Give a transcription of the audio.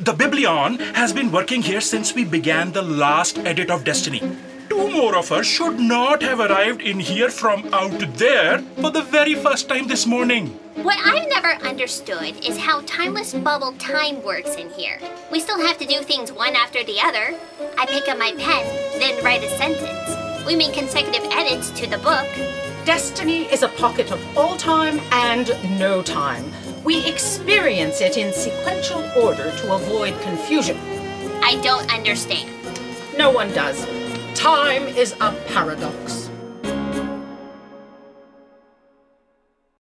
The Biblion has been working here since we began the last edit of Destiny. Two more of us should not have arrived in here from out there for the very first time this morning. What I've never understood is how timeless bubble time works in here. We still have to do things one after the other. I pick up my pen, then write a sentence. We make consecutive edits to the book. Destiny is a pocket of all time and no time. We experience it in sequential order to avoid confusion. I don't understand. No one does. Time is a paradox.